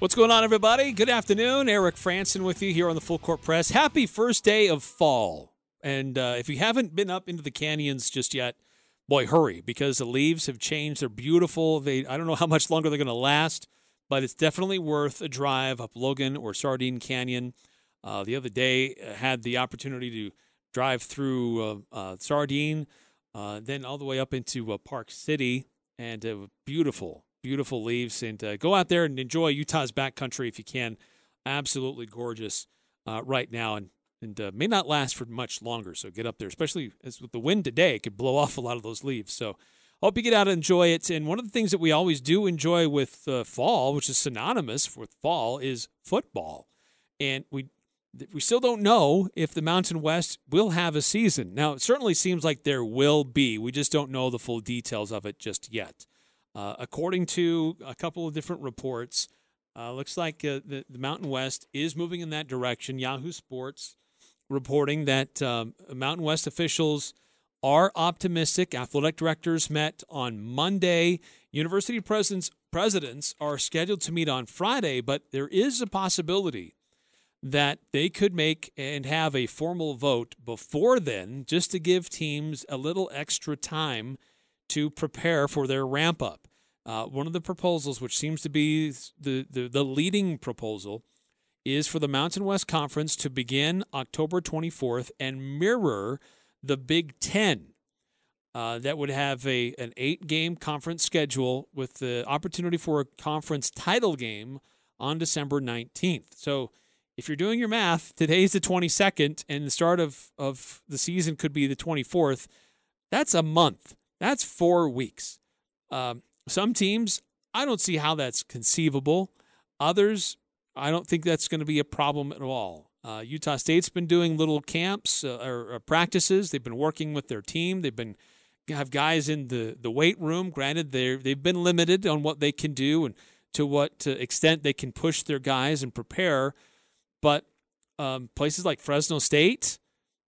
What's going on, everybody? Good afternoon. Eric Frandsen with you here on the Full Court Press. Happy first day of fall. And uh, if you haven't been up into the canyons just yet, boy, hurry because the leaves have changed. They're beautiful. They I don't know how much longer they're going to last, but it's definitely worth a drive up Logan or Sardine Canyon. Uh, the other day, I had the opportunity to drive through uh, uh Sardine, uh, then all the way up into uh, Park City, and beautiful, beautiful leaves. And uh, go out there and enjoy Utah's backcountry if you can. Absolutely gorgeous uh, right now, and and uh, may not last for much longer. So get up there, especially as with the wind today, it could blow off a lot of those leaves. So hope you get out and enjoy it. And one of the things that we always do enjoy with uh, fall, which is synonymous with fall, is football. And we we still don't know if the Mountain West will have a season. Now, it certainly seems like there will be. We just don't know the full details of it just yet. Uh, according to a couple of different reports, uh, looks like uh, the, the, Mountain West is moving in that direction. Yahoo Sports reporting that um, Mountain West officials are optimistic. Athletic directors met on Monday. University presidents presidents are scheduled to meet on Friday, but there is a possibility that they could make and have a formal vote before then, just to give teams a little extra time to prepare for their ramp up. Uh, one of the proposals, which seems to be the, the, the leading proposal, is for the Mountain West Conference to begin October 24th and mirror the Big Ten. Uh, that would have a an eight game conference schedule with the opportunity for a conference title game on December 19th. So if you're doing your math, today's the 22nd and the start of, of the season could be the 24th. That's a month. That's four weeks. Um, some teams, I don't see how that's conceivable. Others, I don't think that's going to be a problem at all. Uh, Utah State's been doing little camps uh, or, or, practices. They've been working with their team. They've been have guys in the, the weight room. Granted, they they've been limited on what they can do and to what to extent they can push their guys and prepare. But um, places like Fresno State,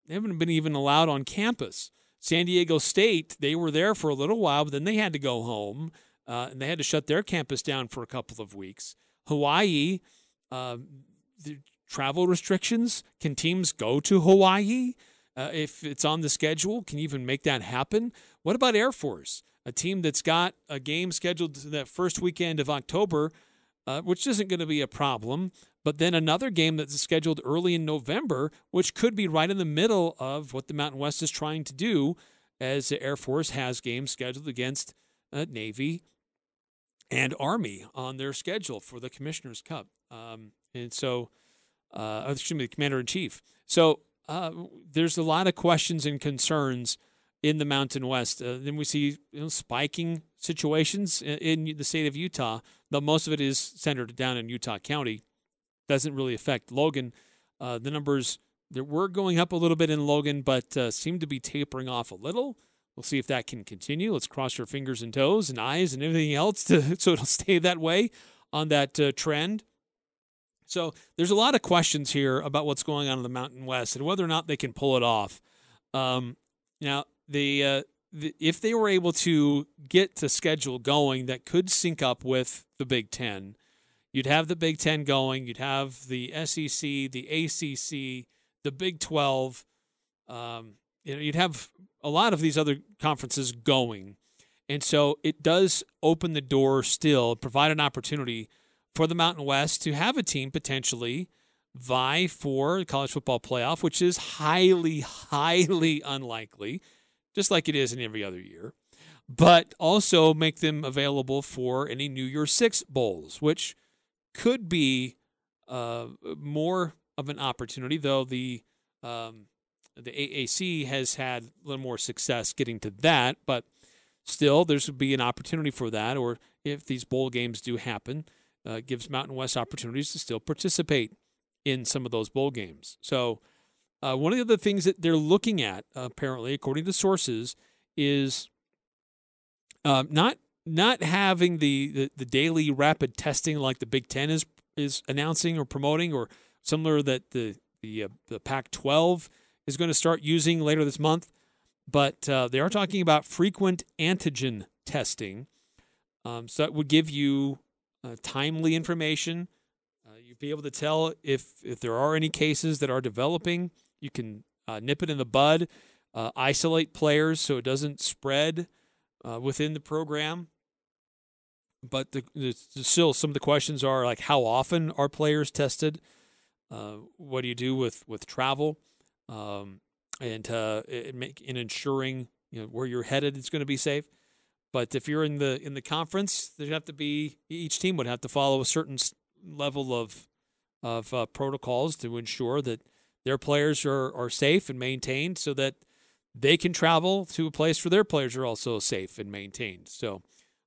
they haven't been even allowed on campus. San Diego State, they were there for a little while, but then they had to go home uh, and they had to shut their campus down for a couple of weeks. Hawaii, uh, the travel restrictions. Can teams go to Hawaii uh, if it's on the schedule? Can you even make that happen? What about Air Force, a team that's got a game scheduled that first weekend of October, uh, which isn't going to be a problem, but then another game that's scheduled early in November, which could be right in the middle of what the Mountain West is trying to do, as the Air Force has games scheduled against uh, Navy and Army on their schedule for the Commissioner's Cup. Um, and so, uh, excuse me, the Commander in Chief. So uh, there's a lot of questions and concerns in the Mountain West. Uh, then we see you know, spiking situations in, in, the state of Utah, though most of it is centered down in Utah County. Doesn't really affect Logan. Uh, the numbers they were going up a little bit in Logan, but uh, seem to be tapering off a little. We'll see if that can continue. Let's cross our fingers and toes and eyes and everything else to, so it'll stay that way on that uh, trend. So there's a lot of questions here about what's going on in the Mountain West and whether or not they can pull it off. Um, now, the, uh, the, if they were able to get the schedule going that could sync up with the Big Ten, you'd have the Big Ten going, you'd have the SEC, the ACC, the Big Twelve. Um, you know, you'd have a lot of these other conferences going. And so it does open the door still, provide an opportunity for the Mountain West to have a team potentially vie for the college football playoff, which is highly, highly unlikely, just like it is in every other year. But also make them available for any New Year's Six bowls, which could be uh, more of an opportunity, though the um, the AAC has had a little more success getting to that, but still, there's would be an opportunity for that. Or if these bowl games do happen, uh, gives Mountain West opportunities to still participate in some of those bowl games. So, uh, one of the other things that they're looking at, apparently, according to sources, is uh, not not having the, the, the daily rapid testing like the Big Ten is is announcing or promoting, or similar that the the uh, the Pac-12 is going to start using later this month. But uh, they are talking about frequent antigen testing, um, so that would give you uh, timely information. Uh, you'd be able to tell if if there are any cases that are developing. You can uh, nip it in the bud, uh, isolate players so it doesn't spread within the program but the, the, still some of the questions are like how often are players tested? Uh, what do you do with with travel? Um, and uh, make, in ensuring you know where you're headed is going to be safe. But if you're in the in the conference, there have to be each team would have to follow a certain level of of uh, protocols to ensure that their players are are safe and maintained, so that they can travel to a place where their players are also safe and maintained. So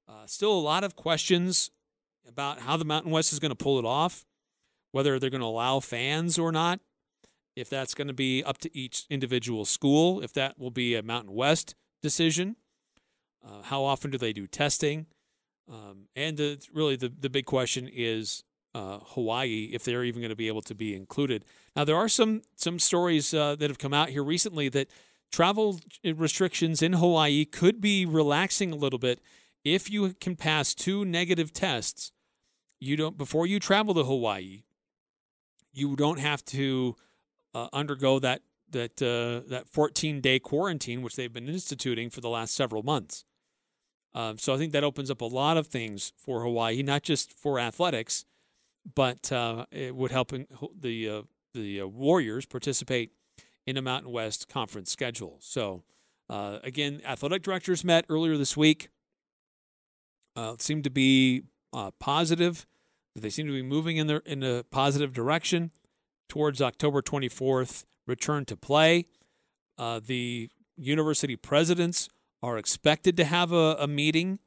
uh, still a lot of questions about how the Mountain West is going to pull it off, whether they're going to allow fans or not, if that's going to be up to each individual school, if that will be a Mountain West decision. Uh, how often do they do testing? Um, and the, really, the, the big question is uh, Hawaii, if they're even going to be able to be included. Now, there are some some stories uh, that have come out here recently that travel restrictions in Hawaii could be relaxing a little bit if you can pass two negative tests, you don't before you travel to Hawaii, you don't have to uh, undergo that that uh, that 14 day quarantine, which they've been instituting for the last several months. Um, so I think that opens up a lot of things for Hawaii, not just for athletics, but uh, it would help the uh, the uh, Warriors participate in a Mountain West Conference schedule. So uh, again, athletic directors met earlier this week uh, seem to be positive. They seem to be moving in, their, in a positive direction towards October 24th return to play. Uh, the university presidents are expected to have a, a meeting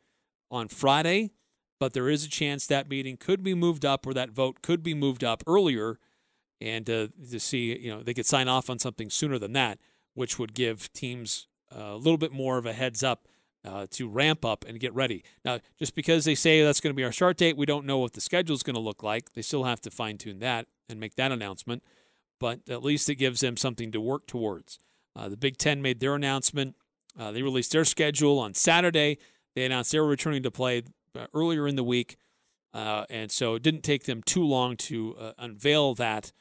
on Friday, but there is a chance that meeting could be moved up or that vote could be moved up earlier and uh, to see, you know, they could sign off on something sooner than that, which would give teams a little bit more of a heads up uh, to ramp up and get ready. Now, just because they say that's going to be our start date, we don't know what the schedule is going to look like. They still have to fine tune that and make that announcement, but at least it gives them something to work towards. Uh, the Big Ten made their announcement. Uh, they released their schedule on Saturday. They announced they were returning to play uh, earlier in the week, uh, and so it didn't take them too long to uh, unveil that.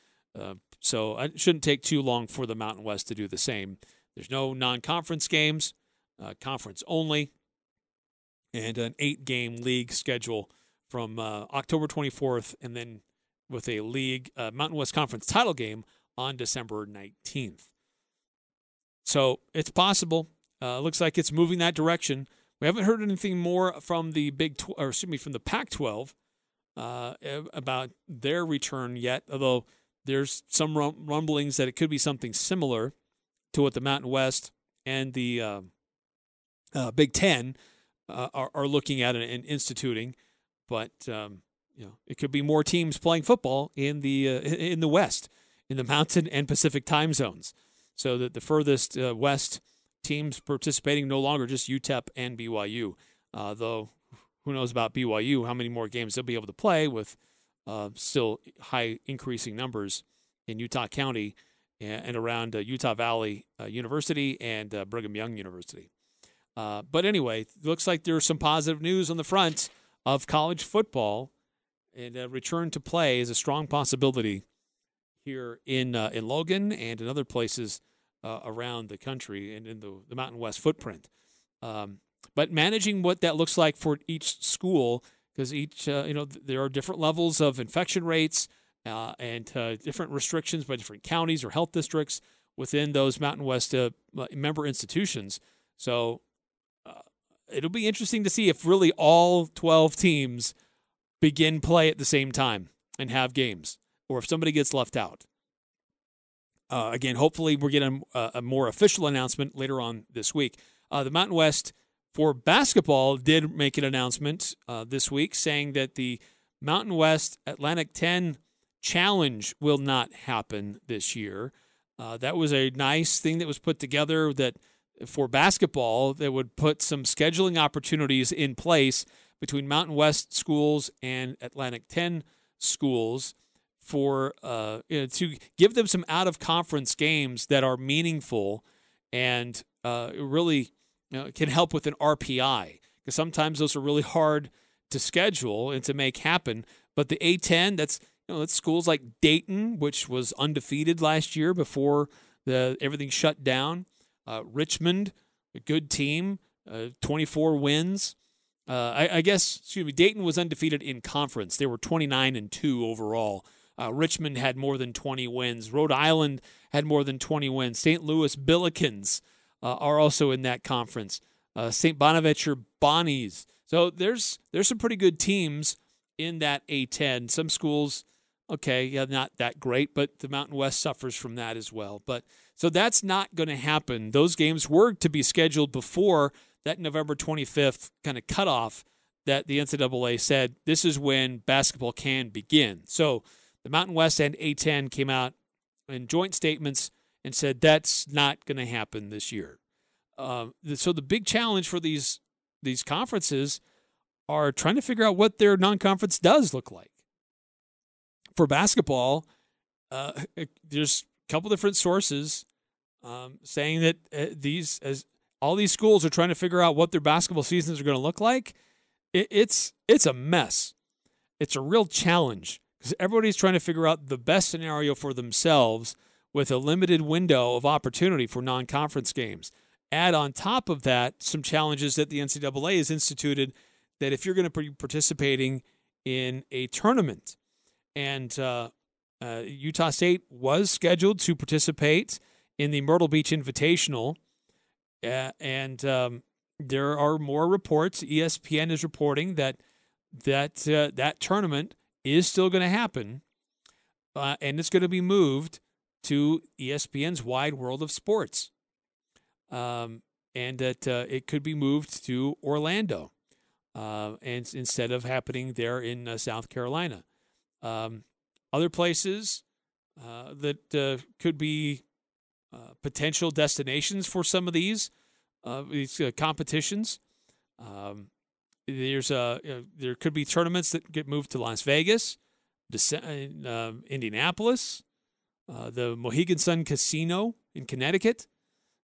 so it shouldn't take too long for the Mountain West to do the same. There's no non conference games conference only, and an eight game league schedule from uh, October 24th, and then with a league uh, Mountain West Conference title game on December 19th. So it's possible. Uh, looks like it's moving that direction. We haven't heard anything more from the Big, Tw- or excuse me, from the Pac-12 uh, about their return yet. Although there's some rumblings that it could be something similar to what the Mountain West and the uh, uh, Big Ten uh, are, are looking at and, instituting, but um, you know it could be more teams playing football in the uh, in the West, in the Mountain and Pacific time zones, so that the furthest uh, west teams participating no longer just UTEP and BYU, uh, though who knows about BYU? How many more games they'll be able to play with uh, still high increasing numbers in Utah County and, around Utah Valley University and Brigham Young University. Uh, but anyway, looks like there's some positive news on the front of college football, and a return to play is a strong possibility here in uh, in Logan and in other places uh, around the country and in the, the Mountain West footprint. Um, but managing what that looks like for each school, because each uh, you know there are different levels of infection rates uh, and uh, different restrictions by different counties or health districts within those Mountain West member institutions. So it'll be interesting to see if really all 12 teams begin play at the same time and have games, or if somebody gets left out. Uh, again, hopefully, we're getting a, a, more official announcement later on this week. Uh, the Mountain West for basketball did make an announcement uh, this week saying that the Mountain West Atlantic 10 challenge will not happen this year. Uh, that was a nice thing that was put together that for basketball that would put some scheduling opportunities in place between Mountain West schools and Atlantic 10 schools for uh, you know, to give them some out of conference games that are meaningful and uh, really you know, can help with an RPI because sometimes those are really hard to schedule and to make happen. But the A10, that's you know, that's schools like Dayton, which was undefeated last year before the everything shut down. Uh, Richmond, a good team, uh, 24 wins. Uh, I, I, guess, excuse me, Dayton was undefeated in conference. They were 29 and 2 overall. Uh, Richmond had more than 20 wins. Rhode Island had more than 20 wins. St. Louis Billikens uh, are also in that conference. Uh, St. Bonaventure Bonnies. So there's there's some pretty good teams in that A10. Some schools, okay, yeah, not that great, but the Mountain West suffers from that as well. But so that's not going to happen. Those games were to be scheduled before that November 25th kind of cutoff that the NCAA said this is when basketball can begin. So the Mountain West and A10 came out in joint statements and said that's not going to happen this year. Uh, so the big challenge for these these conferences are trying to figure out what their non-conference does look like. For basketball, uh, there's a couple different sources um, saying that uh, these as all these schools are trying to figure out what their basketball seasons are going to look like. It, it's it's a mess. It's a real challenge because everybody's trying to figure out the best scenario for themselves with a limited window of opportunity for non-conference games. Add on top of that some challenges that the NCAA has instituted that if you're going to be participating in a tournament, and uh, uh, Utah State was scheduled to participate in the Myrtle Beach Invitational, uh, and um, there are more reports. ESPN is reporting that that uh, that tournament is still going to happen, uh, and it's going to be moved to ESPN's Wide World of Sports, um, and that uh, it could be moved to Orlando, and instead of happening there in South Carolina. Um, other places uh, that uh, could be uh, potential destinations for some of these uh, these uh, competitions. Um, there's a there could be tournaments that get moved to Las Vegas, um, Indianapolis, the Mohegan Sun Casino in Connecticut.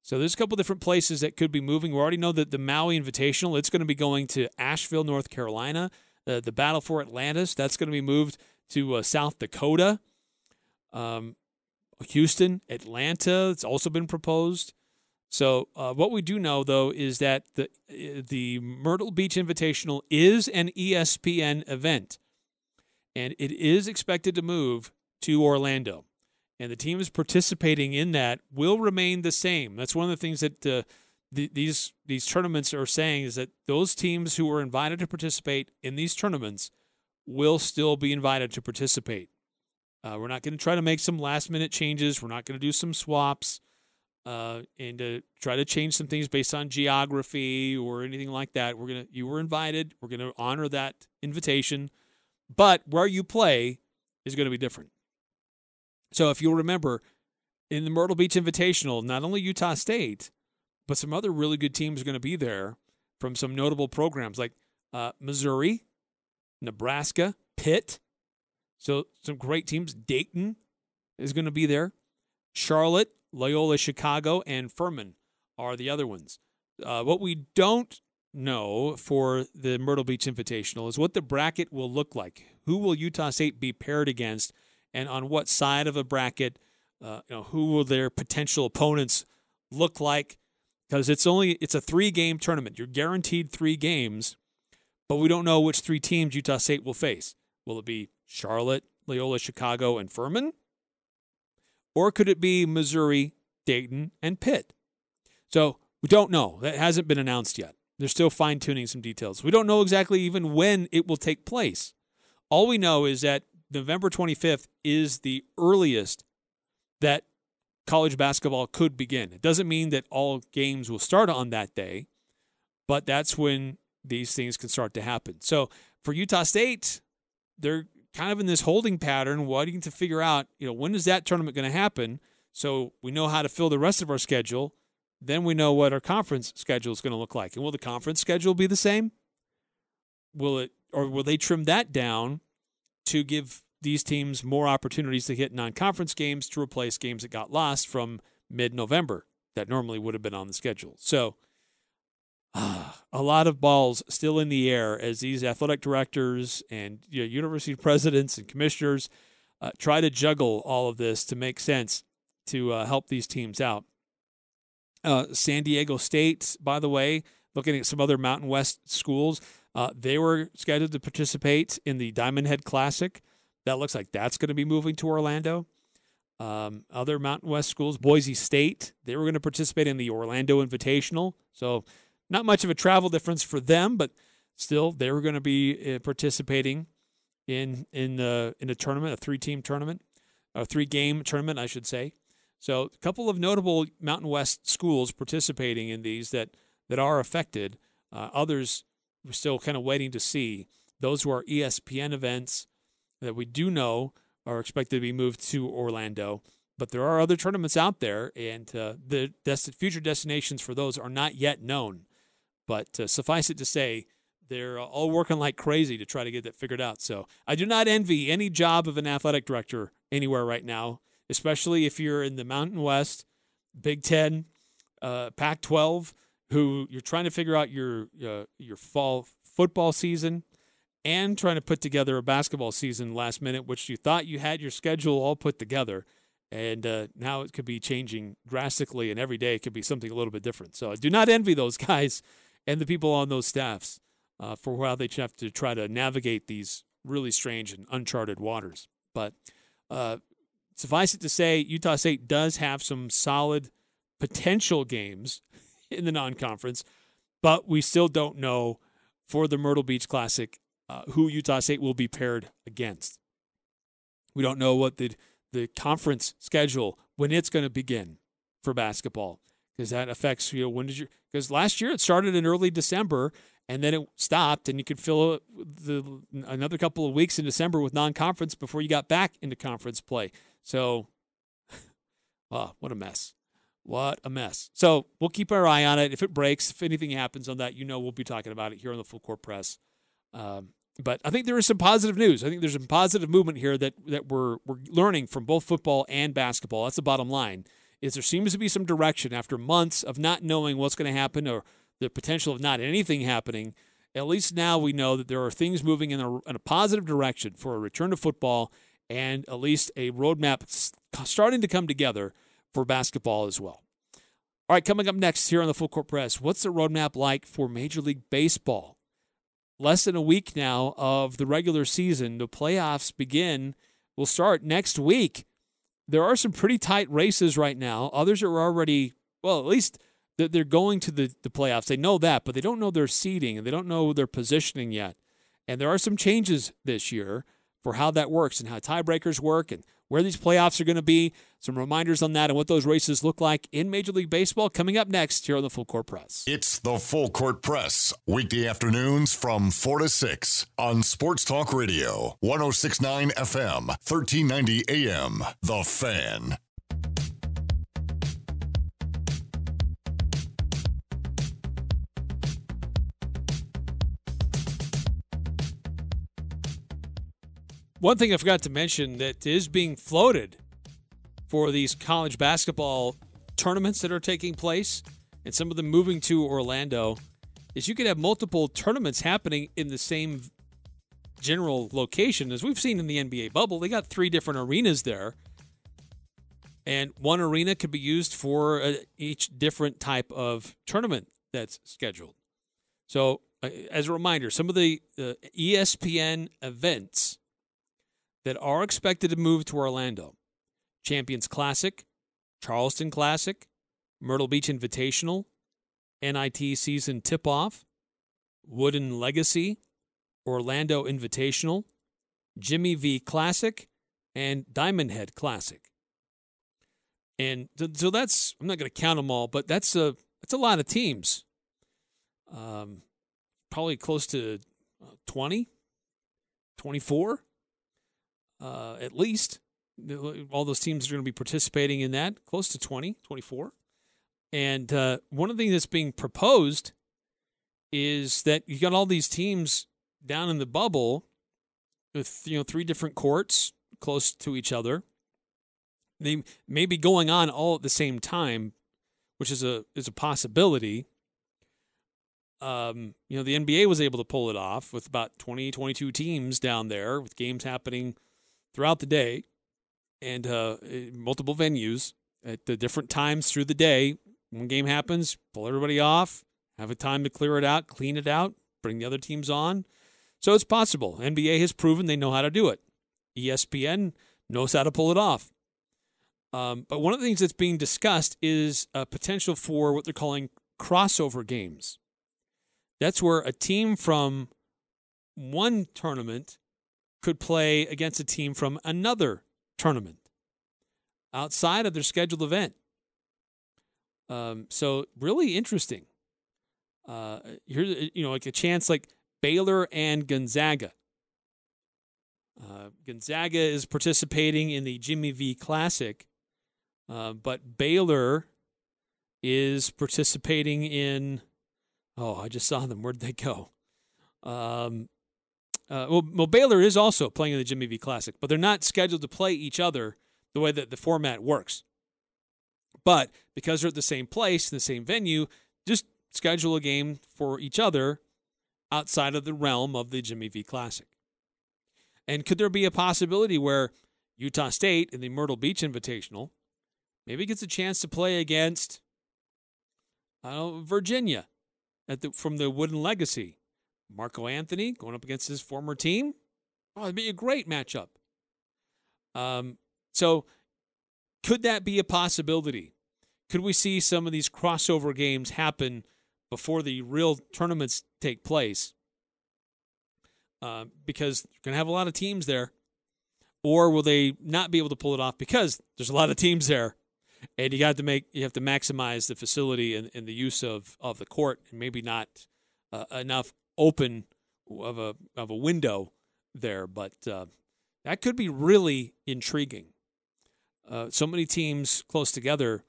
So there's a couple different places that could be moving. We already know that the Maui Invitational, it's going to be going to Asheville, North Carolina. Uh, the Battle for Atlantis, that's going to be moved to uh, South Dakota. Um, Houston, Atlanta, it's also been proposed. So uh, what we do know though is that the uh, the Myrtle Beach Invitational is an ESPN event, and it is expected to move to Orlando, and the teams participating in that will remain the same. That's one of the things that uh, the, these these tournaments are saying is that those teams who are invited to participate in these tournaments will still be invited to participate. Uh, we're not going to try to make some last minute changes. We're not going to do some swaps uh, and to try to change some things based on geography or anything like that. We're gonna you were invited. We're gonna honor that invitation, but where you play is going to be different. So if you'll remember, in the Myrtle Beach Invitational, not only Utah State, but some other really good teams are going to be there from some notable programs like uh, Missouri, Nebraska, Pitt. So some great teams. Dayton is going to be there. Charlotte, Loyola Chicago, and Furman are the other ones. Uh, what we don't know for the Myrtle Beach Invitational is what the bracket will look like. Who will Utah State be paired against, and on what side of a bracket? Uh, you know, who will their potential opponents look like? Because it's only it's a three game tournament. You're guaranteed three games, but we don't know which three teams Utah State will face. Will it be Charlotte, Loyola Chicago, and Furman? Or could it be Missouri, Dayton, and Pitt? So we don't know. That hasn't been announced yet. They're still fine tuning some details. We don't know exactly even when it will take place. All we know is that November 25th is the earliest that college basketball could begin. It doesn't mean that all games will start on that day, but that's when these things can start to happen. So for Utah State, they're kind of in this holding pattern, waiting to figure out, you know, when is that tournament going to happen? So we know how to fill the rest of our schedule. Then we know what our conference schedule is going to look like. And will the conference schedule be the same? Will it, or will they trim that down to give these teams more opportunities to hit non-conference games to replace games that got lost from mid-November that normally would have been on the schedule? So a lot of balls still in the air as these athletic directors and you know, university presidents and commissioners uh, try to juggle all of this to make sense to uh, help these teams out. Uh, San Diego State, by the way, looking at some other Mountain West schools, uh, they were scheduled to participate in the Diamond Head Classic. That looks like that's going to be moving to Orlando. Um, other Mountain West schools, Boise State, they were going to participate in the Orlando Invitational. So, not much of a travel difference for them, but still, they were going to be uh, participating in in the in a tournament, a three team tournament, a three game tournament, I should say. So, a couple of notable Mountain West schools participating in these that that are affected. Uh, others we're still kind of waiting to see. Those who are ESPN events that we do know are expected to be moved to Orlando. But there are other tournaments out there, and uh, the des- future destinations for those are not yet known. But uh, suffice it to say, they're all working like crazy to try to get that figured out. So I do not envy any job of an athletic director anywhere right now especially if you're in the Mountain West, Big Ten, uh, Pac 12, who you're trying to figure out your, uh, your fall football season and trying to put together a basketball season last minute, which you thought you had your schedule all put together. And uh, now it could be changing drastically, and every day it could be something a little bit different. So I do not envy those guys and the people on those staffs uh, for how they have to try to navigate these really strange and uncharted waters. But uh, Suffice it to say, Utah State does have some solid potential games in the non conference, but we still don't know for the Myrtle Beach Classic uh, who Utah State will be paired against. We don't know what the, the conference schedule, when it's going to begin for basketball, because that affects, you know, when did you, because last year it started in early December and then it stopped and you could fill the another couple of weeks in December with non-conference before you got back into conference play. So, oh, what a mess. What a mess. So we'll keep our eye on it. If it breaks, if anything happens on that, you know we'll be talking about it here on the Full Court Press. Um, but I think there is some positive news. I think there's some positive movement here that that we're we're learning from both football and basketball. That's the bottom line. Is there seems to be some direction after months of not knowing what's going to happen or the potential of not anything happening. At least now we know that there are things moving in a, in a positive direction for a return to football and at least a roadmap starting to come together for basketball as well. All right, coming up next here on the Full Court Press, what's the roadmap like for Major League Baseball? Less than a week now of the regular season. The playoffs begin, will start next week. There are some pretty tight races right now. Others are already, well, at least they're going to the, the playoffs. They know that, but they don't know their seeding and they don't know their positioning yet. And there are some changes this year for how that works and how tiebreakers work and where these playoffs are going to be. Some reminders on that and what those races look like in Major League Baseball coming up next here on the Full Court Press. It's the Full Court Press, weekday afternoons from 4 to 6 on Sports Talk Radio, 1069 FM, 1390 AM. The Fan. One thing I forgot to mention that is being floated for these college basketball tournaments that are taking place, and some of them moving to Orlando, is you could have multiple tournaments happening in the same general location. As we've seen in the NBA bubble, they got three different arenas there. And one arena could be used for uh, each different type of tournament that's scheduled. So, uh, as a reminder, some of the uh, ESPN events that are expected to move to Orlando Champions Classic, Charleston Classic, Myrtle Beach Invitational, NIT Season Tip Off, Wooden Legacy, Orlando Invitational, Jimmy V Classic, and Diamond Head Classic. And so that's I'm not going to count them all, but that's a that's a lot of teams. Um, probably close to uh, 20, 24 uh, at least. All those teams are going to be participating in that, close to 20, 24. And uh, one of the things that's being proposed is that you got all these teams down in the bubble with you know three different courts close to each other. They may be going on all at the same time, which is a is a possibility. Um, you know, the NBA was able to pull it off with about 20, 22 teams down there with games happening throughout the day and uh, multiple venues at the different times through the day. One game happens, pull everybody off, have a time to clear it out, clean it out, bring the other teams on. So it's possible. NBA has proven they know how to do it. ESPN knows how to pull it off. Um, but one of the things that's being discussed is a potential for what they're calling crossover games. That's where a team from one tournament could play against a team from another tournament outside of their scheduled event. Um, so really interesting. Uh, here's you know like a chance like Baylor and Gonzaga. Uh, Gonzaga is participating in the Jimmy V Classic, uh, but Baylor is participating in. Oh, I just saw them. Where'd they go? Um, uh, well, well, Baylor is also playing in the Jimmy V Classic, but they're not scheduled to play each other the way that the format works. But because they're at the same place, the same venue, just schedule a game for each other outside of the realm of the Jimmy V Classic. And could there be a possibility where Utah State in the Myrtle Beach Invitational maybe gets a chance to play against I don't know, Virginia at the, from the Wooden Legacy? Marco Anthony going up against his former team. Oh, it'd be a great matchup. Um, so, could that be a possibility? Could we see some of these crossover games happen before the real tournaments take place? Uh, because you're going to have a lot of teams there. Or will they not be able to pull it off because there's a lot of teams there? And you got to make you have to maximize the facility and, and the use of, of the court and maybe not uh, enough open of a of a window there, but uh, that could be really intriguing. Uh, so many teams close together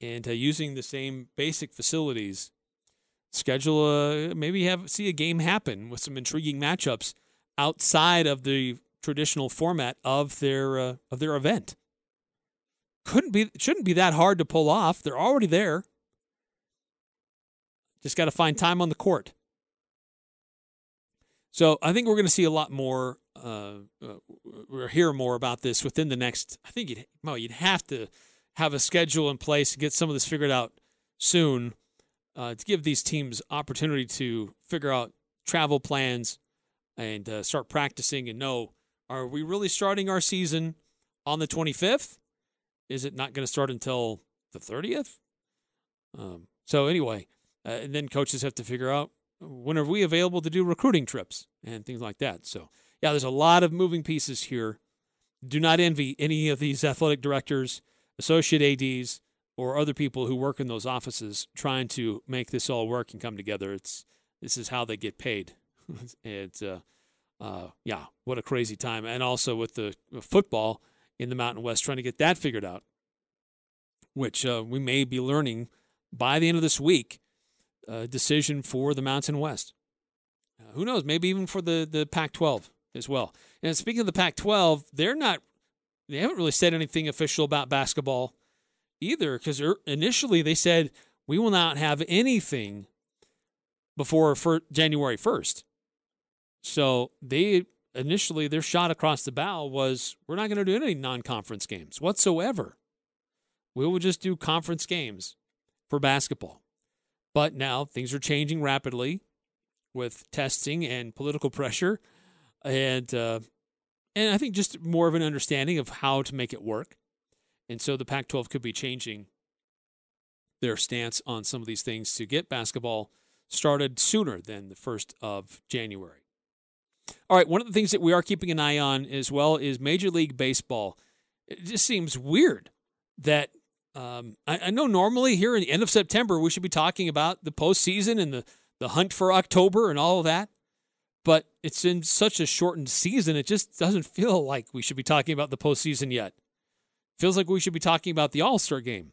and uh, using the same basic facilities. Schedule a maybe have see a game happen with some intriguing matchups outside of the traditional format of their uh, of their event. Couldn't be shouldn't be that hard to pull off. They're already there. Just got to find time on the court. So I think we're going to see a lot more, uh, uh, or hear more about this within the next. I think you'd, well, you'd have to have a schedule in place to get some of this figured out soon, uh, to give these teams opportunity to figure out travel plans and uh, start practicing and know are we really starting our season on the 25th? Is it not going to start until the 30th? Um, so anyway, uh, and then coaches have to figure out when are we available to do recruiting trips and things like that? So, yeah, there's a lot of moving pieces here. Do not envy any of these athletic directors, associate ADs, or other people who work in those offices trying to make this all work and come together. It's this is how they get paid. it's uh, uh, yeah, what a crazy time. And also with the football in the Mountain West, trying to get that figured out, which uh, we may be learning by the end of this week uh, decision for the Mountain West. Uh, who knows? Maybe even for the, the Pac 12 as well. And speaking of the Pac 12, they're not, they haven't really said anything official about basketball either because er, initially they said we will not have anything before January 1st. So they initially, their shot across the bow was we're not going to do any non conference games whatsoever. We will just do conference games for basketball. But now things are changing rapidly with testing and political pressure, and uh, and I think just more of an understanding of how to make it work. And so the Pac-12 could be changing their stance on some of these things to get basketball started sooner than the first of January. All right, one of the things that we are keeping an eye on as well is Major League Baseball. It just seems weird that um, I, I, know normally here in the end of September we should be talking about the postseason and the, the hunt for October and all of that. but it's in such a shortened season. It just doesn't feel like we should be talking about the postseason yet. Feels like we should be talking about the All Star game.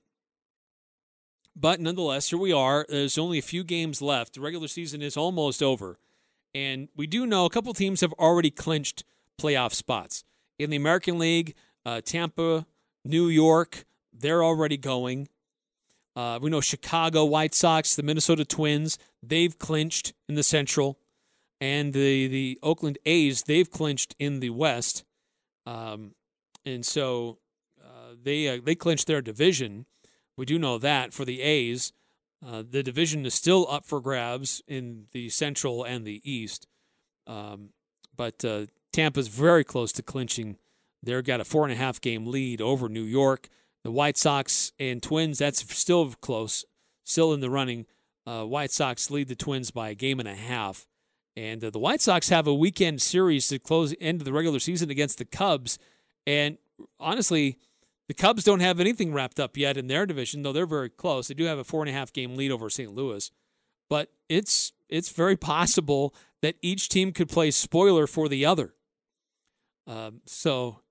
But nonetheless, here we are. There's only a few games left. The regular season is almost over. And we do know a couple teams have already clinched playoff spots. In the American League, uh, Tampa, New York, they're already going. Uh, we know Chicago White Sox, the Minnesota Twins, they've clinched in the Central. And the, the Oakland A's, they've clinched in the West. Um, and so uh, they, uh, they clinched their division. We do know that for the A's. Uh, the division is still up for grabs in the Central and the East. Um, but uh, Tampa's very close to clinching. They've got a four and a half game lead over New York. The White Sox and Twins, that's still close, still in the running. Uh, White Sox lead the Twins by a game and a half. And uh, the White Sox have a weekend series to close end of the regular season against the Cubs. And honestly, the Cubs don't have anything wrapped up yet in their division, though they're very close. They do have a four and a half game lead over St. Louis, but it's it's very possible that each team could play spoiler for the other. Um, so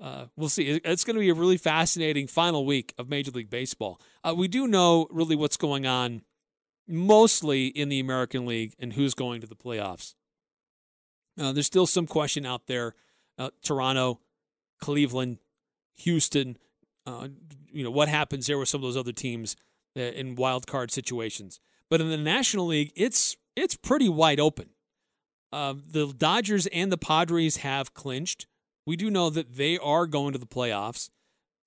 uh, we'll see. It's going to be a really fascinating final week of Major League Baseball. Uh, we do know really what's going on mostly in the American League and who's going to the playoffs. Uh, there's still some question out there. Uh, Toronto, Cleveland, Houston, uh, you know, what happens there with some of those other teams uh, in wild card situations. But in the National League, it's it's pretty wide open. The Dodgers and the Padres have clinched. We do know that they are going to the playoffs,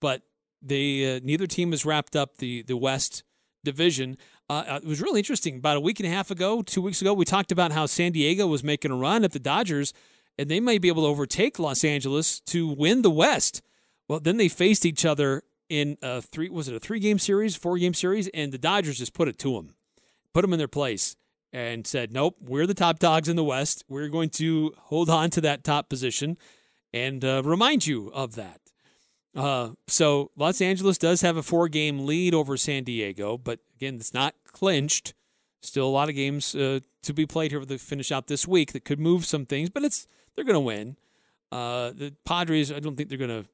but they uh, neither team has wrapped up the the West division. Uh, uh, it was really interesting. About a week and a half ago, two weeks ago, we talked about how San Diego was making a run at the Dodgers, and they may be able to overtake Los Angeles to win the West. Well, then they faced each other in a three was it a three game series, four game series, and the Dodgers just put it to them, put them in their place, and said, "Nope, we're the top dogs in the West. We're going to hold on to that top position, and uh, remind you of that." Uh, so Los Angeles does have a four game lead over San Diego, but again, it's not clinched. Still a lot of games uh, to be played here to finish out this week that could move some things, but it's they're going to win. Uh, the Padres, I don't think they're going to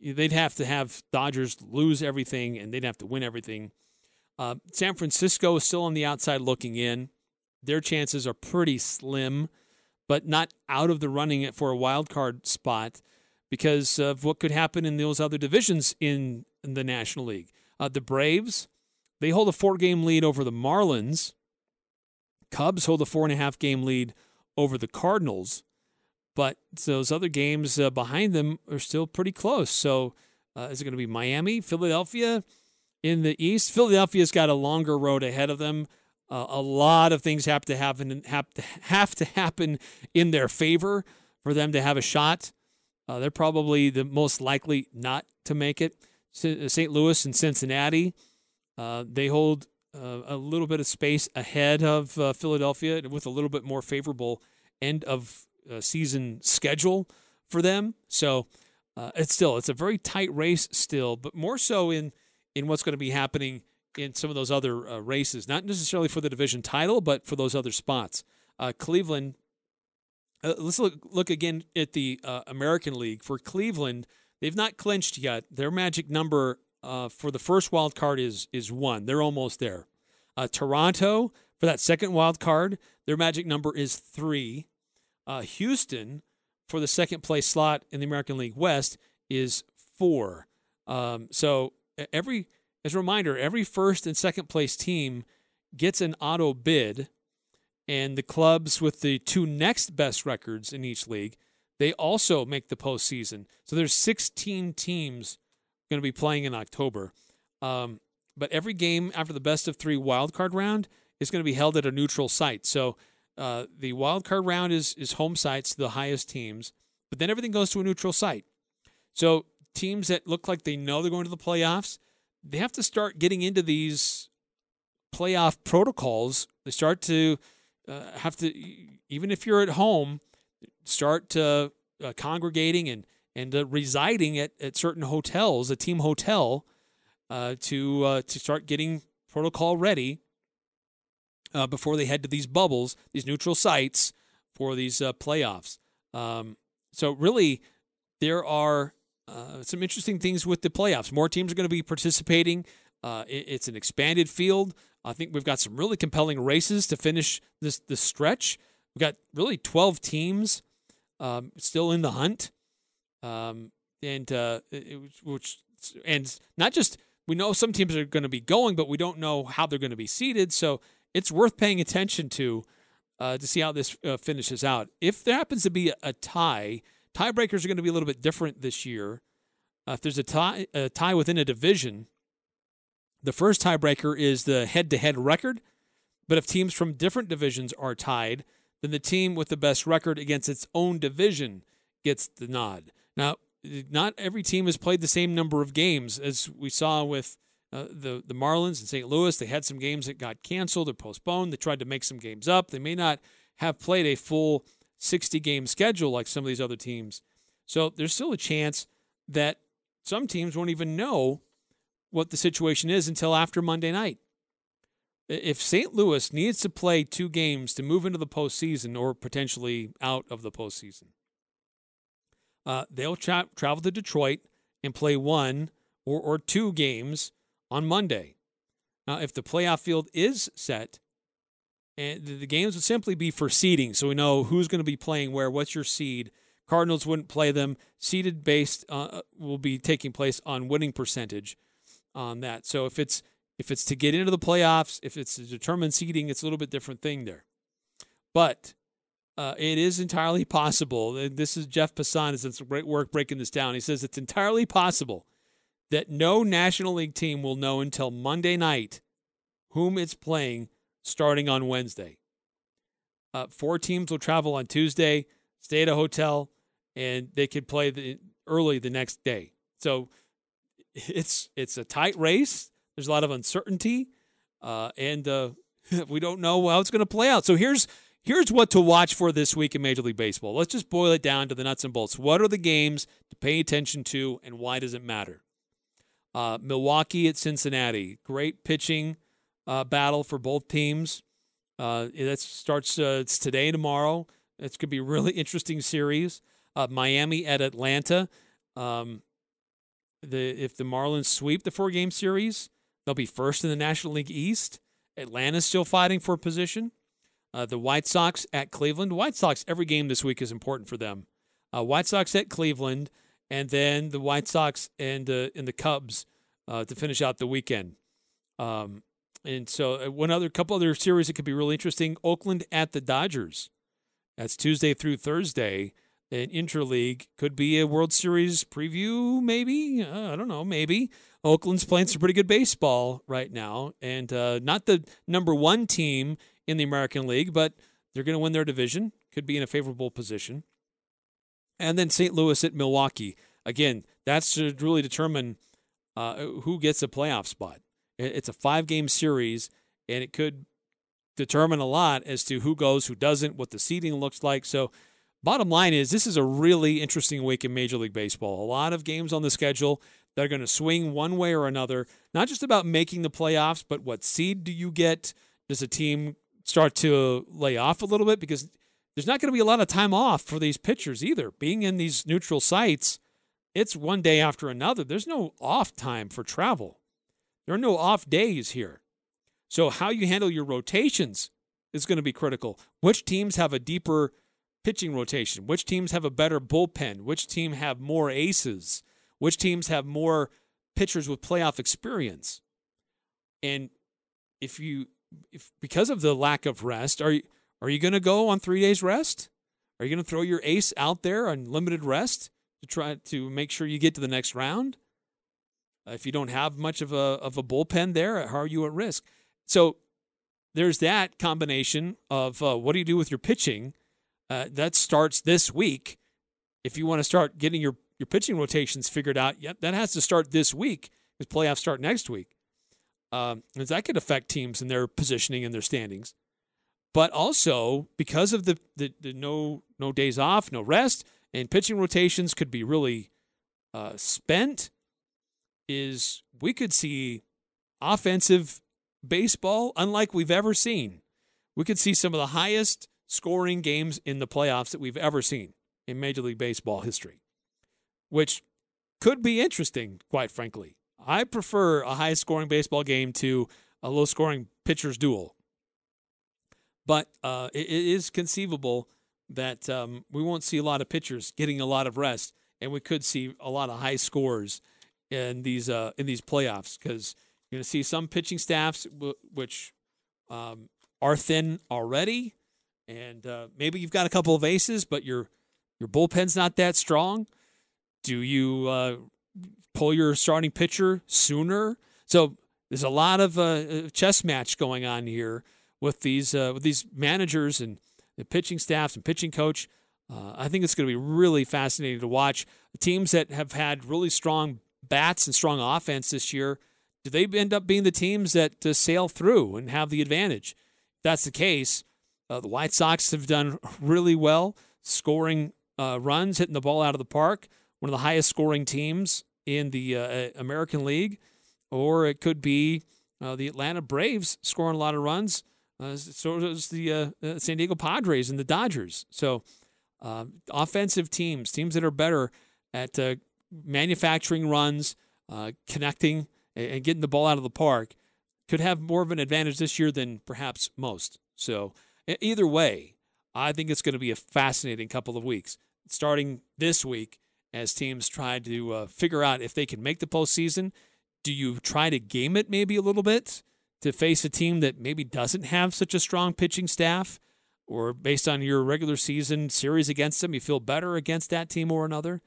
they'd have to have Dodgers lose everything and they'd have to win everything. Uh, San Francisco is still on the outside looking in. Their chances are pretty slim, but not out of the running for a wild card spot because of what could happen in those other divisions in, in the National League. Uh, the Braves, they hold a four game lead over the Marlins. Cubs hold a four and a half game lead over the Cardinals but those other games uh, behind them are still pretty close. So uh, is it going to be Miami, Philadelphia in the East? Philadelphia's got a longer road ahead of them. Uh, a lot of things have to happen have to have to happen in their favor for them to have a shot. Uh, they're probably the most likely not to make it. St. Uh, Louis and Cincinnati, uh, they hold a little bit of space ahead of Philadelphia with a little bit more favorable end of uh, season schedule for them. So uh, it's still it's a very tight race still, but more so in in what's going to be happening in some of those other uh, races, not necessarily for the division title, but for those other spots. Uh, Cleveland. Uh, let's look look again at the uh, American League for Cleveland. They've not clinched yet. Their magic number for the first wild card is is one. They're almost there. Toronto for that second wild card, their magic number is three. Uh, Houston for the second place slot in the American League West is four. Um, so every as a reminder, every first and second place team gets an auto bid, and the clubs with the two next best records in each league they also make the postseason. So there's 16 teams going to be playing in October. Um, but every game after the best of three wild card round is going to be held at a neutral site. So uh, the wild card round is is home sites, to the highest teams, but then everything goes to a neutral site. So teams that look like they know they're going to the playoffs, they have to start getting into these playoff protocols. They start to uh, have to, even if you're at home, start uh, congregating and and uh, residing at, at certain hotels, a team hotel, uh, to uh, to start getting protocol ready uh, before they head to these bubbles, these neutral sites, for these playoffs. Um, so really, there are uh, some interesting things with the playoffs. More teams are going to be participating. Uh, it, it's an expanded field. I think we've got some really compelling races to finish this this stretch. We've got really 12 teams um, still in the hunt, um, and uh, it, which and not just we know some teams are going to be going, but we don't know how they're going to be seated. So it's worth paying attention to uh, to see how this uh, finishes out. If there happens to be a tie, tiebreakers are going to be a little bit different this year. Uh, if there's a tie, a tie within a division, the first tiebreaker is the head-to-head record. But if teams from different divisions are tied, then the team with the best record against its own division gets the nod. Now, not every team has played the same number of games as we saw with uh, the the Marlins and St. Louis. They had some games that got canceled or postponed. They tried to make some games up. They may not have played a full 60 game schedule like some of these other teams. So there's still a chance that some teams won't even know what the situation is until after Monday night. If St. Louis needs to play two games to move into the postseason or potentially out of the postseason, uh, they'll tra- travel to Detroit and play one or, or two games on Monday. Now, if the playoff field is set, and the games would simply be for seeding, so we know who's going to be playing where, what's your seed. Cardinals wouldn't play them. Seeded based uh, uh, will be taking place on winning percentage on that. So if it's if it's to get into the playoffs, if it's to determine seeding, it's a little bit different thing there. But uh, it is entirely possible. This is Jeff Passan has done some great work breaking this down. He says it's entirely possible that no National League team will know until Monday night whom it's playing starting on Wednesday. Uh, four teams will travel on Tuesday, stay at a hotel, and they could play the, early the next day. So it's it's a tight race. There's a lot of uncertainty, uh, and uh, we don't know how it's going to play out. So here's Here's what to watch for this week in Major League Baseball. Let's just boil it down to the nuts and bolts. What are the games to pay attention to, and why does it matter? Uh, Milwaukee at Cincinnati. Great pitching uh, battle for both teams. Uh, that starts uh, it's today and tomorrow. It's going to be a really interesting series. Uh, Miami at Atlanta. Um, the if the Marlins sweep the four game series, they'll be first in the National League East. Atlanta's still fighting for a position. Uh, the White Sox at Cleveland. White Sox, every game this week is important for them. Uh, White Sox at Cleveland, and then the White Sox and, uh, and the Cubs to finish out the weekend. Um, and so, uh, one other couple other series that could be really interesting Oakland at the Dodgers. That's Tuesday through Thursday. An interleague could be a World Series preview, maybe. Uh, I don't know, maybe. Oakland's playing some pretty good baseball right now, and not the number one team in the American League, but they're going to win their division, could be in a favorable position. And then St. Louis at Milwaukee. Again, that's to really determine uh, who gets a playoff spot. It's a five game series, and it could determine a lot as to who goes, who doesn't, what the seeding looks like. So, bottom line is, this is a really interesting week in Major League Baseball. A lot of games on the schedule that are going to swing one way or another, not just about making the playoffs, but what seed do you get? Does a team start to lay off a little bit because there's not going to be a lot of time off for these pitchers either. Being in these neutral sites, it's one day after another. There's no off time for travel. There are no off days here. So, how you handle your rotations is going to be critical. Which teams have a deeper pitching rotation? Which teams have a better bullpen? Which team have more aces? Which teams have more pitchers with playoff experience? And if you if because of the lack of rest, are you are you going to go on three days rest? Are you going to throw your ace out there on limited rest to try to make sure you get to the next round? Uh, if you don't have much of a of a bullpen there, how are you at risk? So there's that combination of uh, what do you do with your pitching? Uh, that starts this week. If you want to start getting your your pitching rotations figured out, yep, that has to start this week because playoffs start next week. Um, that could affect teams and their positioning and their standings. But also because of the, the, the, no no days off, no rest, and pitching rotations could be really uh, spent. Is we could see offensive baseball unlike we've ever seen. We could see some of the highest scoring games in the playoffs that we've ever seen in Major League Baseball history, which could be interesting, quite frankly. I prefer a high scoring baseball game to a low scoring pitcher's duel. But uh, it, is conceivable that um, we won't see a lot of pitchers getting a lot of rest, and we could see a lot of high scores in these uh, in these playoffs because you're going to see some pitching staffs w- which um, are thin already, and uh, maybe you've got a couple of aces, but your your bullpen's not that strong. Do you uh, pull your starting pitcher sooner? So there's a lot of uh, chess match going on here with these uh, with these managers and the pitching staffs and pitching coach. Uh, I think it's going to be really fascinating to watch teams that have had really strong bats and strong offense this year. Do they end up being the teams that uh, sail through and have the advantage? If that's the case. Uh, the White Sox have done really well, scoring uh, runs, hitting the ball out of the park. One of the highest scoring teams in the uh, American League, or it could be uh, the Atlanta Braves scoring a lot of runs. Uh, so does the uh, uh, San Diego Padres and the Dodgers. So, uh, offensive teams, teams that are better at uh, manufacturing runs, uh, connecting, and getting the ball out of the park, could have more of an advantage this year than perhaps most. So, either way, I think it's going to be a fascinating couple of weeks. Starting this week, as teams try to figure out if they can make the postseason, do you try to game it maybe a little bit? to face a team that maybe doesn't have such a strong pitching staff, or based on your regular season series against them, you feel better against that team or another.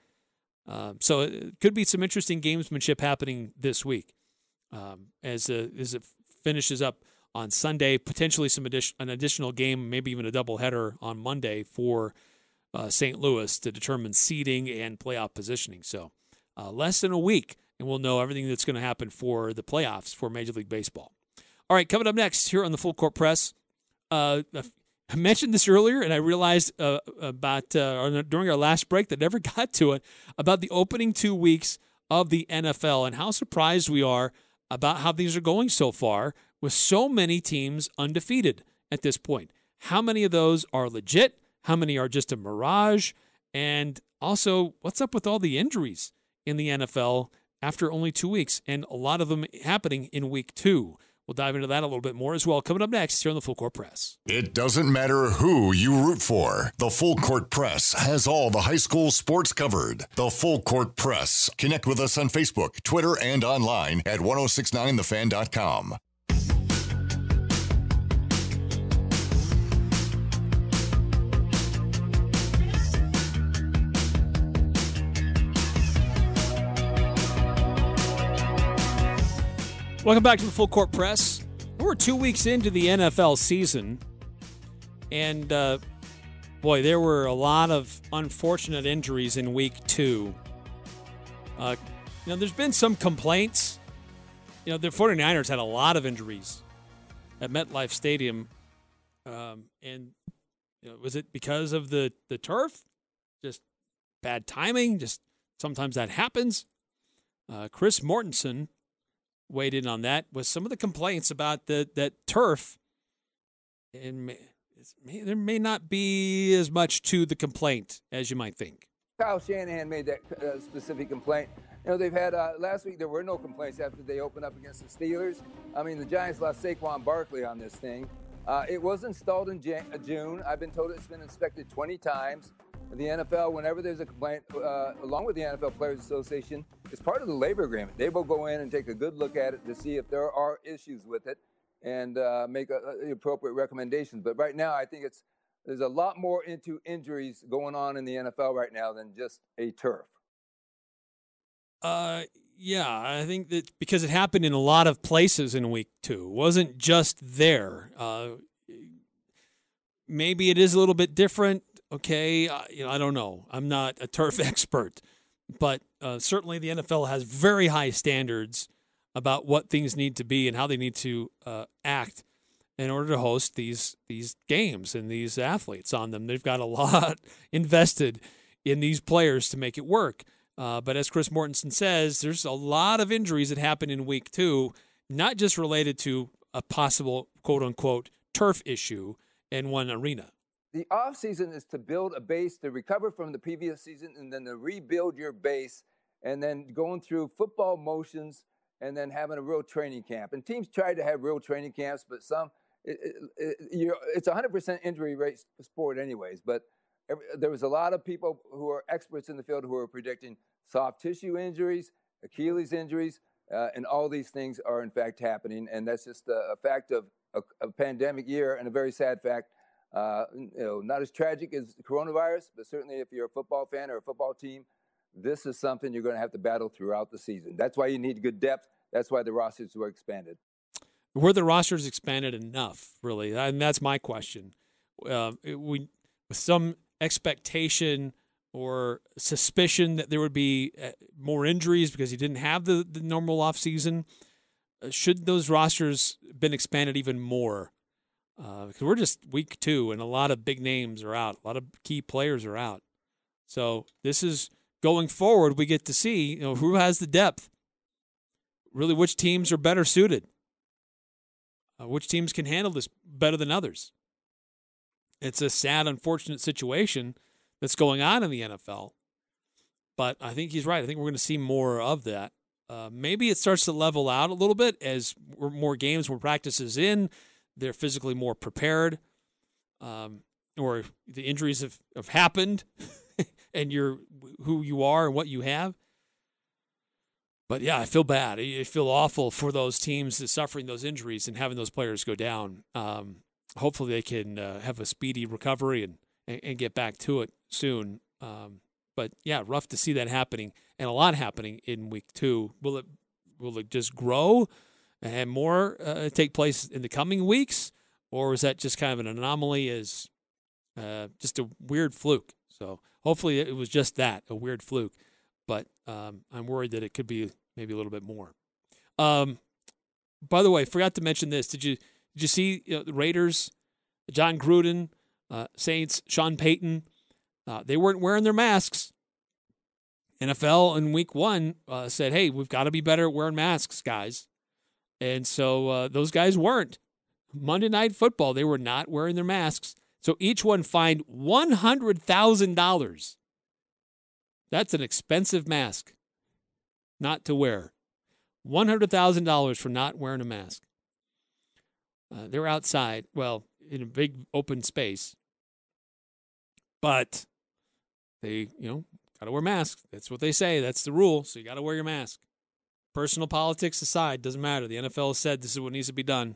Um, so it could be some interesting gamesmanship happening this week um, as uh, as it finishes up on Sunday. Potentially some addition, an additional game, maybe even a doubleheader on Monday for uh, St. Louis to determine seeding and playoff positioning. So uh, less than a week, and we'll know everything that's going to happen for the playoffs for Major League Baseball. All right, coming up next here on the Full Court Press. Uh, I mentioned this earlier, and I realized uh, about uh, during our last break that never got to it about the opening two weeks of the NFL and how surprised we are about how these are going so far with so many teams undefeated at this point. How many of those are legit? How many are just a mirage? And also, what's up with all the injuries in the NFL after only two weeks, and a lot of them happening in week two? We'll dive into that a little bit more as well. Coming up next here on the Full Court Press. It doesn't matter who you root for. The Full Court Press has all the high school sports covered. The Full Court Press. Connect with us on Facebook, Twitter, and online at 1069thefan.com. Welcome back to the Full Court Press. We're two weeks into the NFL season, and uh, boy, there were a lot of unfortunate injuries in week two. Uh, you know, there's been some complaints. You know, the 49ers had a lot of injuries at MetLife Stadium. Um, and you know, was it because of the, the turf? Just bad timing? Just sometimes that happens. Uh, Chris Mortensen weighed in on that with some of the complaints about the that turf. And there may not be as much to the complaint as you might think. Kyle Shanahan made that uh, specific complaint. You know, they've had uh, last week. There were no complaints after they opened up against the Steelers. I mean, the Giants lost Saquon Barkley on this thing. Uh, it was installed in Jan- uh, June. I've been told it's been inspected 20 times. The NFL, whenever there's a complaint, uh, along with the NFL Players Association, it's part of the labor agreement. They will go in and take a good look at it to see if there are issues with it and uh, make a, a, appropriate recommendations. But right now, I think it's there's a lot more into injuries going on in the NFL right now than just a turf. Uh, yeah, I think that because it happened in a lot of places in week two, wasn't just there. Uh, maybe it is a little bit different. Okay, uh, you know, I don't know. I'm not a turf expert, but uh, certainly the NFL has very high standards about what things need to be and how they need to uh, act in order to host these these games and these athletes on them. They've got a lot invested in these players to make it work. Uh, but as Chris Mortensen says, there's a lot of injuries that happen in week two, not just related to a possible quote unquote turf issue in one arena. The off season is to build a base to recover from the previous season and then to rebuild your base and then going through football motions and then having a real training camp. And teams try to have real training camps, but some it, it, it, it's 100% injury rate sport anyways. But every, there was a lot of people who are experts in the field who are predicting soft tissue injuries, Achilles injuries, uh, and all these things are in fact happening. And that's just a, a fact of a, a, pandemic year and a very sad fact. Uh, you know, not as tragic as coronavirus, but certainly if you're a football fan or a football team, this is something you're going to have to battle throughout the season. That's why you need good depth. That's why the rosters were expanded. Were the rosters expanded enough, really? And that's my question. Uh, we, with some expectation or suspicion that there would be uh, more injuries because you didn't have the, the normal offseason, uh, should those rosters been expanded even more? Because uh, we're just week two, and a lot of big names are out. A lot of key players are out. So this is going forward. We get to see you know who has the depth. Really, which teams are better suited? Uh, which teams can handle this better than others? It's a sad, unfortunate situation that's going on in the NFL. But I think he's right. I think we're going to see more of that. Uh, maybe it starts to level out a little bit as more games, more practices in. They're physically more prepared, um, or the injuries have, have happened, and you're who you are and what you have. But yeah, I feel bad. I feel awful for those teams suffering those injuries and having those players go down. Um, hopefully, they can uh, have a speedy recovery and, and, and get back to it soon. Um, but yeah, rough to see that happening and a lot happening in week two. Will it will it just grow and more uh, take place in the coming weeks, or is that just kind of an anomaly? As uh, just a weird fluke. So hopefully it was just that a weird fluke. But um, I'm worried that it could be maybe a little bit more. Um, by the way, forgot to mention this. Did you did you see you know, the Raiders, Jon Gruden, uh, Saints, Sean Payton? Uh, they weren't wearing their masks. NFL in week one uh, said, hey, we've got to be better at wearing masks, guys. And so uh, those guys weren't. Monday Night Football, they were not wearing their masks. So each one fined $100,000. That's an expensive mask not to wear. $100,000 for not wearing a mask. Uh, they're outside, well, in a big open space. But they, you know, got to wear masks. That's what they say. That's the rule. So you got to wear your mask. Personal politics aside, doesn't matter. The NFL has said this is what needs to be done.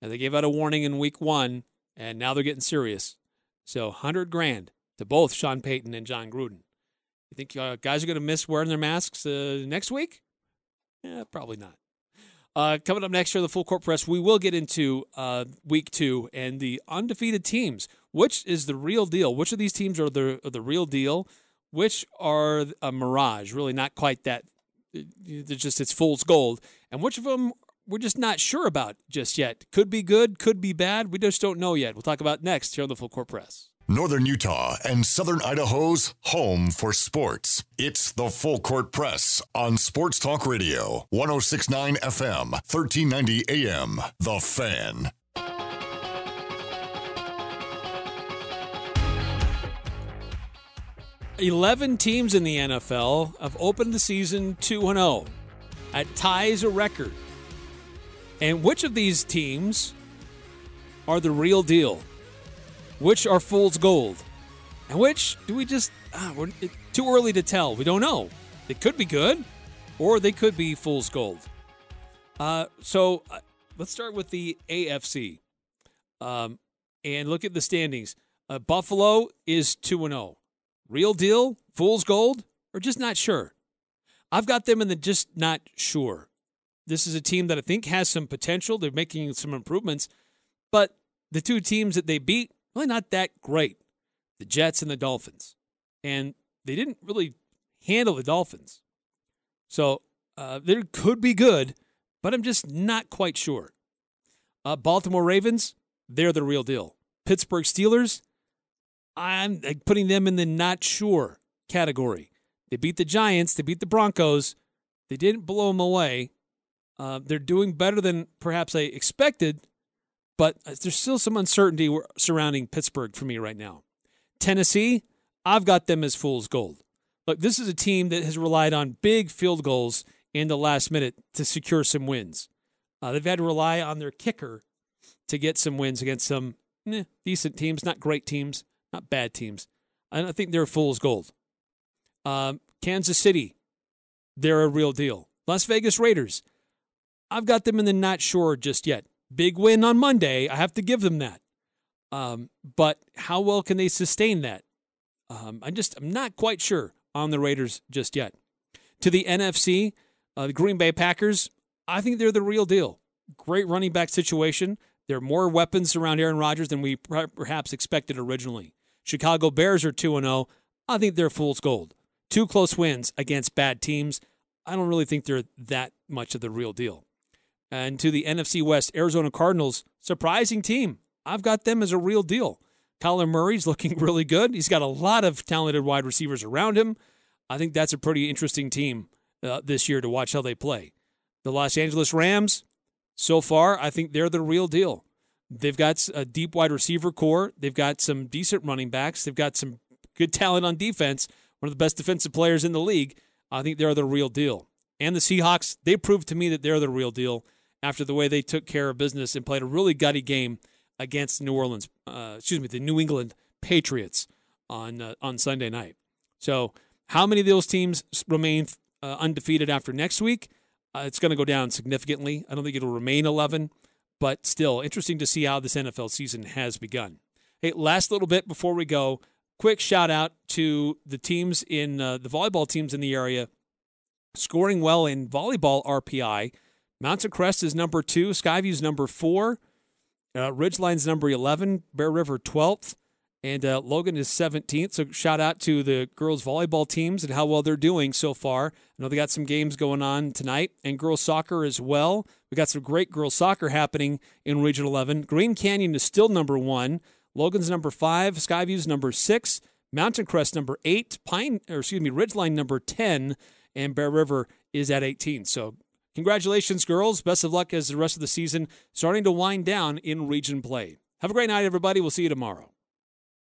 And they gave out a warning in week one, and now they're getting serious. So 100 grand to both Sean Payton and Jon Gruden. You think uh, guys are going to miss wearing their masks uh, next week? Yeah, probably not. Uh, coming up next year, the full court press, we will get into uh, week two and the undefeated teams. Which is the real deal? Which of these teams are the are the real deal? Which are a mirage? Really, not quite that. It's just it's fool's gold. And which of them we're just not sure about just yet? Could be good, could be bad. We just don't know yet. We'll talk about next here on the full court press. Northern Utah and Southern Idaho's home for sports. It's the Full Court Press on Sports Talk Radio, 1069 FM, 1390 AM. The Fan. Eleven teams in the NFL have opened the season 2 0. That ties a record. And which of these teams are the real deal? Which are fool's gold? And which do we just, ah, we're too early to tell. We don't know. They could be good or they could be fool's gold. Uh, so uh, let's start with the AFC um, and look at the standings. Uh, Buffalo is 2 0. Real deal? Fool's gold? Or just not sure? I've got them in the just not sure. This is a team that I think has some potential. They're making some improvements, but the two teams that they beat really not that great the Jets and the Dolphins. And they didn't really handle the Dolphins. So uh, they could be good, but I'm just not quite sure. Uh, Baltimore Ravens, they're the real deal. Pittsburgh Steelers, I'm putting them in the not sure category. They beat the Giants, they beat the Broncos, they didn't blow them away. Uh, they're doing better than perhaps I expected, but there's still some uncertainty surrounding Pittsburgh for me right now. Tennessee, I've got them as fool's gold. Look, this is a team that has relied on big field goals in the last minute to secure some wins. Uh, they've had to rely on their kicker to get some wins against some eh, decent teams, not great teams, not bad teams. I think they're fool's gold. Um, Kansas City, they're a real deal. Las Vegas Raiders, I've got them in the not sure just yet. Big win on Monday. I have to give them that. Um, but how well can they sustain that? Um, I just I'm not quite sure on the Raiders just yet. To the NFC, uh, the Green Bay Packers, I think they're the real deal. Great running back situation. There are more weapons around Aaron Rodgers than we perhaps expected originally. Chicago Bears are 2 0. I think they're fool's gold. Two close wins against bad teams. I don't really think they're that much of the real deal. And to the NFC West, Arizona Cardinals, surprising team. I've got them as a real deal. Kyler Murray's looking really good. He's got a lot of talented wide receivers around him. I think that's a pretty interesting team uh, this year to watch how they play. The Los Angeles Rams, so far, I think they're the real deal. They've got a deep wide receiver corps. They've got some decent running backs. They've got some good talent on defense. One of the best defensive players in the league. I think they're the real deal. And the Seahawks, they proved to me that they're the real deal after the way they took care of business and played a really gutty game against New Orleans, uh, excuse me, the New England Patriots on uh, on Sunday night. So, how many of those teams remain uh, undefeated after next week? Uh, it's going to go down significantly. I don't think it'll remain 11, but still interesting to see how this NFL season has begun. Hey, last little bit before we go, quick shout out to the teams in uh, the volleyball teams in the area scoring well in volleyball RPI. Mountain Crest is number two, Skyview's number four, uh, Ridgeline's number 11, Bear River 12th, and uh, Logan is 17th. So shout out to the girls volleyball teams and how well they're doing so far. I know they got some games going on tonight, and girls soccer as well. We got some great girls soccer happening in Region 11. Green Canyon is still number one. Logan's number five. Skyview's number six. Mountain Crest number eight. Pine, or excuse me, Ridgeline number 10, and Bear River is at 18. So congratulations, girls. Best of luck as the rest of the season starting to wind down in region play. Have a great night, everybody. We'll see you tomorrow.